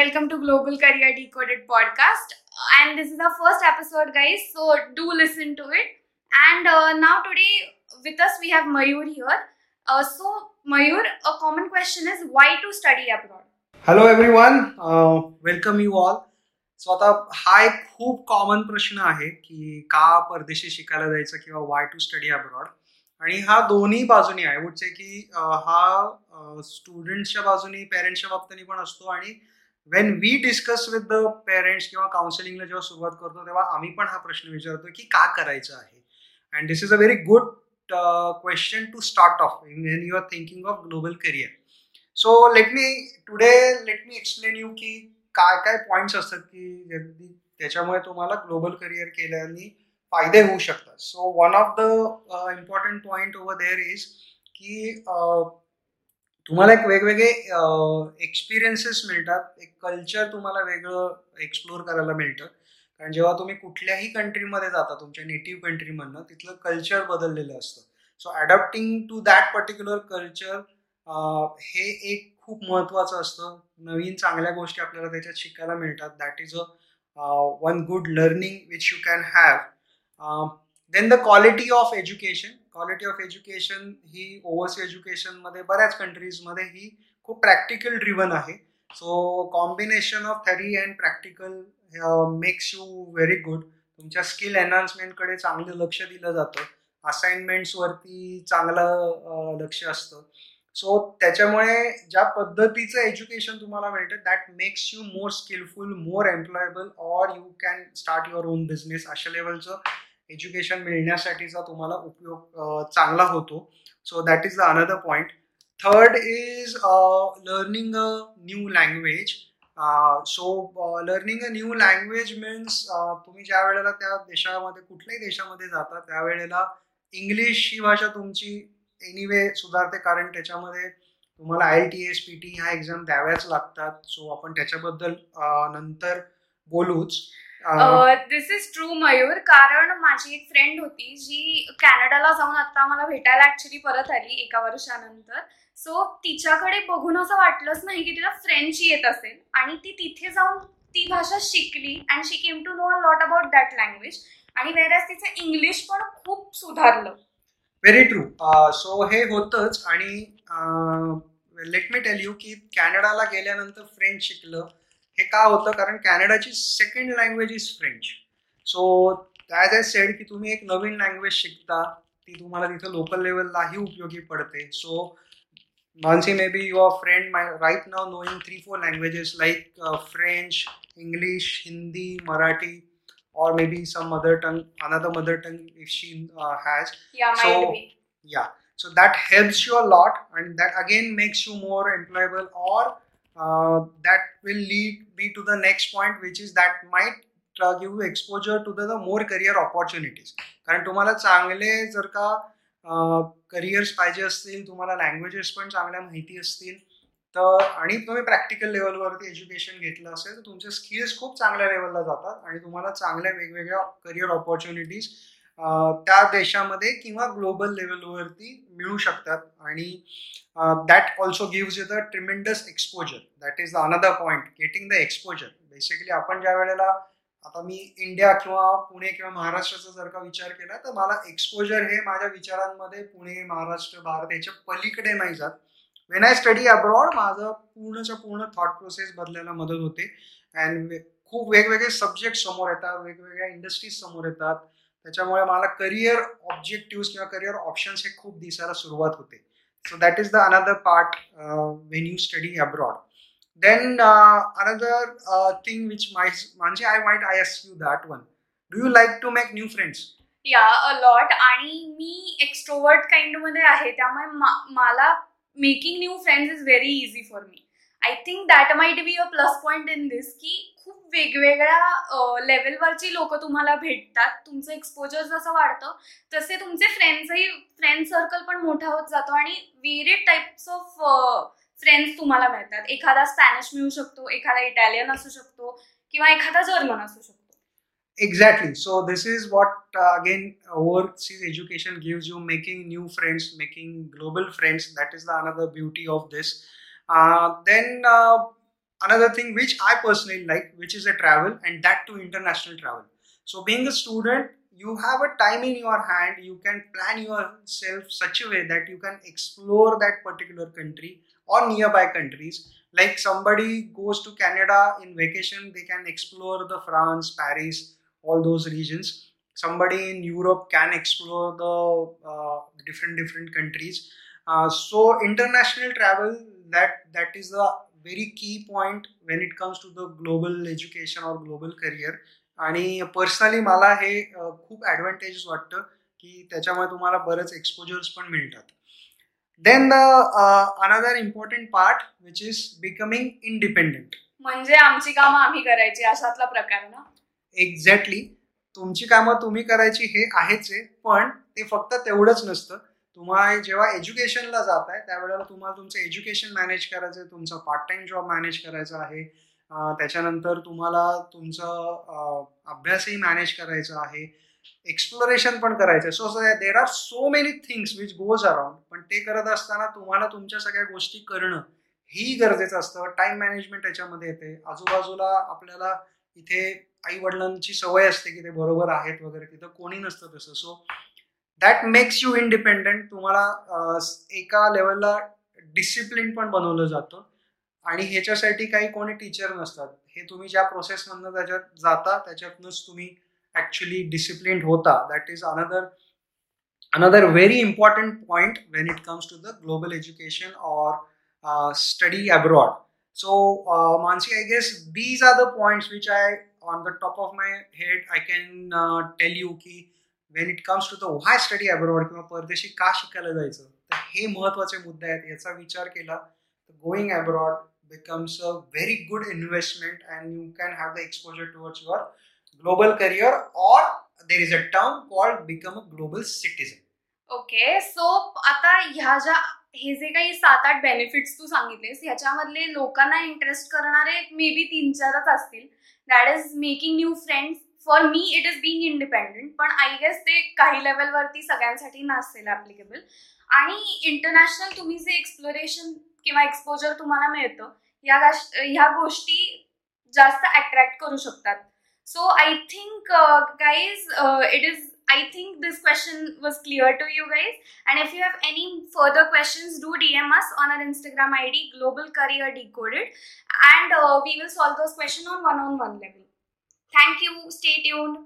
welcome to Global Career Decoded podcast. And this is our first episode, guys. So do listen to it. And uh, now today with us we have Mayur here. Uh, so Mayur, a common question is why to study abroad? Hello everyone welcome you all so आता हा एक खूप common प्रश्न आहे की का परदेशी शिकायला जायचं किंवा वाय टू स्टडी अब्रॉड आणि हा दोन्ही बाजूनी आहे वुडचे की हा स्टुडंटच्या बाजूनी पेरेंट्सच्या बाबतीने पण असतो आणि when we discuss with the parents किंवा काउन्सिलिंगला जेव्हा सुरुवात करतो तेव्हा आम्ही पण हा प्रश्न विचारतो की का करायचं आहे? And this is a very good question to start off when you are thinking of global career so let me today let me explain you की काय काय पॉइंट्स असतात की त्याच्यामुळे तुम्हाला ग्लोबल करिअर केल्याने फायदे होऊ शकतात. So one of the important point over there is की uh, तुम्हाला एक वेगवेगळे एक्सपिरियन्सेस मिळतात. एक कल्चर तुम्हाला वेगळं एक्सप्लोर करायला मिळतं. कारण जेव्हा तुम्ही कुठल्याही कंट्रीमध्ये जाता तुमच्या नेटिव्ह कंट्रीमधनं तिथलं कल्चर बदललेलं असतं. So adapting to that particular culture हे एक खूप महत्वाचं असतं. नवीन चांगल्या गोष्टी आपल्याला त्याच्यात शिकायला मिळतात. That is a one good learning which you can have then the quality of education quality of education he oversea एज्युकेशनमध्ये बऱ्याच कंट्रीजमध्ये ही खूप प्रॅक्टिकल ड्रिव्हन आहे. So combination of theory and practical makes you very good तुमच्या skill एनहान्समेंटकडे चांगलं लक्ष दिलं जातं. असाइनमेंट्सवरती चांगलं uh, लक्ष असतं. सो त्याच्यामुळे ज्या पद्धतीचं एज्युकेशन तुम्हाला मिळतं that makes you more skillful more employable or you can start your own business अशा लेवलचं एज्युकेशन मिळण्यासाठीचा तुम्हाला उपयोग चांगला होतो. So that is the another point third is learning a new language so learning a new language means तुम्ही ज्या वेळेला त्या देशामध्ये कुठल्याही देशामध्ये जाता त्यावेळेला इंग्लिश ही भाषा तुमची एनिवे सुधारते कारण त्याच्यामध्ये तुम्हाला I T S P T ह्या एक्झाम द्याव्याच लागतात. सो आपण त्याच्याबद्दल नंतर बोलूच. This is true Mayur. कारण माझी एक फ्रेंड होती जी कॅनडाला जाऊन आता मला भेटायला ऍक्च्युली परत आली एका वर्षानंतर. सो तिच्याकडे बघून असं वाटलंच नाही की तिला फ्रेंच येत असेल. आणि ती तिथे जाऊन ती भाषा शिकली and she came to know a lot about that language आणि वेरॅज तिचं इंग्लिश पण खूप सुधारलं. व्हेरी ट्रू सो हे होतंच. आणि लेट मी टेल यू की कॅनडाला गेल्यानंतर फ्रेंच शिकलं. हे का होतं? कारण कॅनडाची second language is French so as I said की तुम्ही एक नवीन लँग्वेज शिकता ती तुम्हाला तिथं लोकल लेवललाही उपयोगी पडते. So Mansi may be your friend my right now knowing three four languages like French English Hindi Marathi or maybe some mother tongue, another mother tongue if she uh, has. या So- mind be Yeah, so that helps you a lot, and that again makes you more employable, or uh, that will lead me to the next point, which is that might give you exposure to the, the more career opportunities. कारण तुम्हाला चांगले जर का uh, careers पाहिजे असतील तुम्हाला languages पण चांगल्या माहिती असतील तर आणि तुम्ही प्रॅक्टिकल लेवलवरती एज्युकेशन घेतलं असेल तर तुमचे स्किल्स खूप चांगल्या लेवलला जातात आणि तुम्हाला चांगल्या वेगवेगळ्या करिअर ऑपॉर्च्युनिटीज त्या देशामध्ये किंवा ग्लोबल लेवलवरती मिळू शकतात. आणि that also gives you the tremendous exposure that is the another point getting the exposure basically आपण ज्या वेळेला आता मी इंडिया किंवा पुणे किंवा महाराष्ट्राचा जर का विचार केला तर मला एक्सपोजर हे माझ्या विचारांमध्ये पुणे महाराष्ट्र भारत याच्या पलीकडे नाही जात. वेन आय स्टडी अब्रॉड माझं पूर्णच्या पूर्ण थॉट प्रोसेस बदलायला मदत होते. अँड खूप वेगवेगळे सब्जेक्ट समोर येतात वेगवेगळ्या इंडस्ट्रीज समोर येतात. त्याच्यामुळे मला करिअर ऑब्जेक्टिव्ह किंवा करिअर ऑप्शन्स हे खूप दिसायला सुरुवात होते. So that is the another part when you study abroad then another thing which my म्हणजे I white I S you that one do you like to make new friends yeah a lot आणि मी extrovert काइंडमध्ये आहे त्यामुळे मला making new friends is very easy for me I think that might be a plus point in this की खूप वेगवेगळ्या लेवलवरची लोक तुम्हाला भेटतात तुमचं एक्सपोजर जसं वाढतं तसे तुमचे फ्रेंड्सही फ्रेंड सर्कल पण मोठा होत जातो आणि वेरियड टाइप्स ऑफ फ्रेंड्स तुम्हाला मिळतात एखादा स्पॅनिश मिळू शकतो एखादा इटालियन असू शकतो किंवा एखादा जर्मन असू शकतो Exactly. So this is what uh, again overseas education gives you: making new friends, making global friends. That is the another beauty of this. Uh, then uh, another thing which I personally like, which is a travel and that to international travel. So being a student, you have a time in your hand. You can plan yourself such a way that you can explore that particular country or nearby countries. Like somebody goes to Canada in vacation, they can explore the France, Paris, all those regions. Somebody in Europe can explore the uh, different different countries. Uh, so international travel that that is the very key point when it comes to the global education or global career. आणि personally मला हे खूप advantages वाटतं की त्याच्यामुळे तुम्हाला बरेच exposures पण मिळतात. Then the another important part which is becoming independent म्हणजे आमची कामं आम्ही करायची अशातला प्रकार ना? एक्झॅक्टली तुमची कामं तुम्ही करायची हे आहेच आहे पण ते फक्त तेवढंच नसतं. तुम्हाला जेव्हा एज्युकेशनला जात आहे त्यावेळेला तुम्हाला तुमचं एज्युकेशन मॅनेज करायचं आहे तुमचा पार्ट टाइम जॉब मॅनेज करायचा आहे. त्याच्यानंतर तुम्हाला तुमचं अभ्यासही मॅनेज करायचा आहे. एक्सप्लोरेशन पण करायचं आहे so there are so many things which goes around पण ते करत असताना तुम्हाला तुमच्या सगळ्या गोष्टी करणं ही गरजेचं असतं. टाइम मॅनेजमेंट याच्यामध्ये येते. आजूबाजूला आपल्याला इथे आई वडिलांची सवय असते की ते बरोबर आहेत वगैरे तिथं कोणी नसतं तसं. So that makes you independent तुम्हाला एका लेवलला डिसिप्लिन पण बनवलं जातं. आणि ह्याच्यासाठी काही कोणी टीचर नसतात. हे तुम्ही ज्या प्रोसेसमधनं त्याच्यात जाता त्याच्यातनंच तुम्ही ऍक्च्युली डिसिप्लिन होता. That is another another very important point when it comes to the global education or study abroad so Mansi I guess these are the points which I on the top of my head I can tell you की when it comes to the why study abroad किंवा परदेशी का शिकायला जायचं तर हे महत्त्वाचे मुद्दे आहेत. याचा विचार केला तर going abroad becomes a very good investment and you can have the exposure towards your global career or there is a term called become a global citizen okay so आता ह्या ज्या हे जे काही सात आठ बेनिफिट्स तू सांगितलेस ह्याच्यामधले लोकांना इंटरेस्ट करणारे मे बी तीन चारच असतील. That is making new friends for me it is being independent पण आय गेस ते काही लेवलवरती सगळ्यांसाठी नसेल ॲप्लिकेबल आणि इंटरनॅशनल तुम्ही जे एक्सप्लोरेशन किंवा एक्सपोजर तुम्हाला मिळतं या ह्या गोष्टी जास्त अट्रॅक्ट करू शकतात. So I think guys it is I think this question was clear to you guys and if you have any further questions do D M us on our Instagram I D global career decoded and we will solve those question on one on one level Thank you. Stay tuned.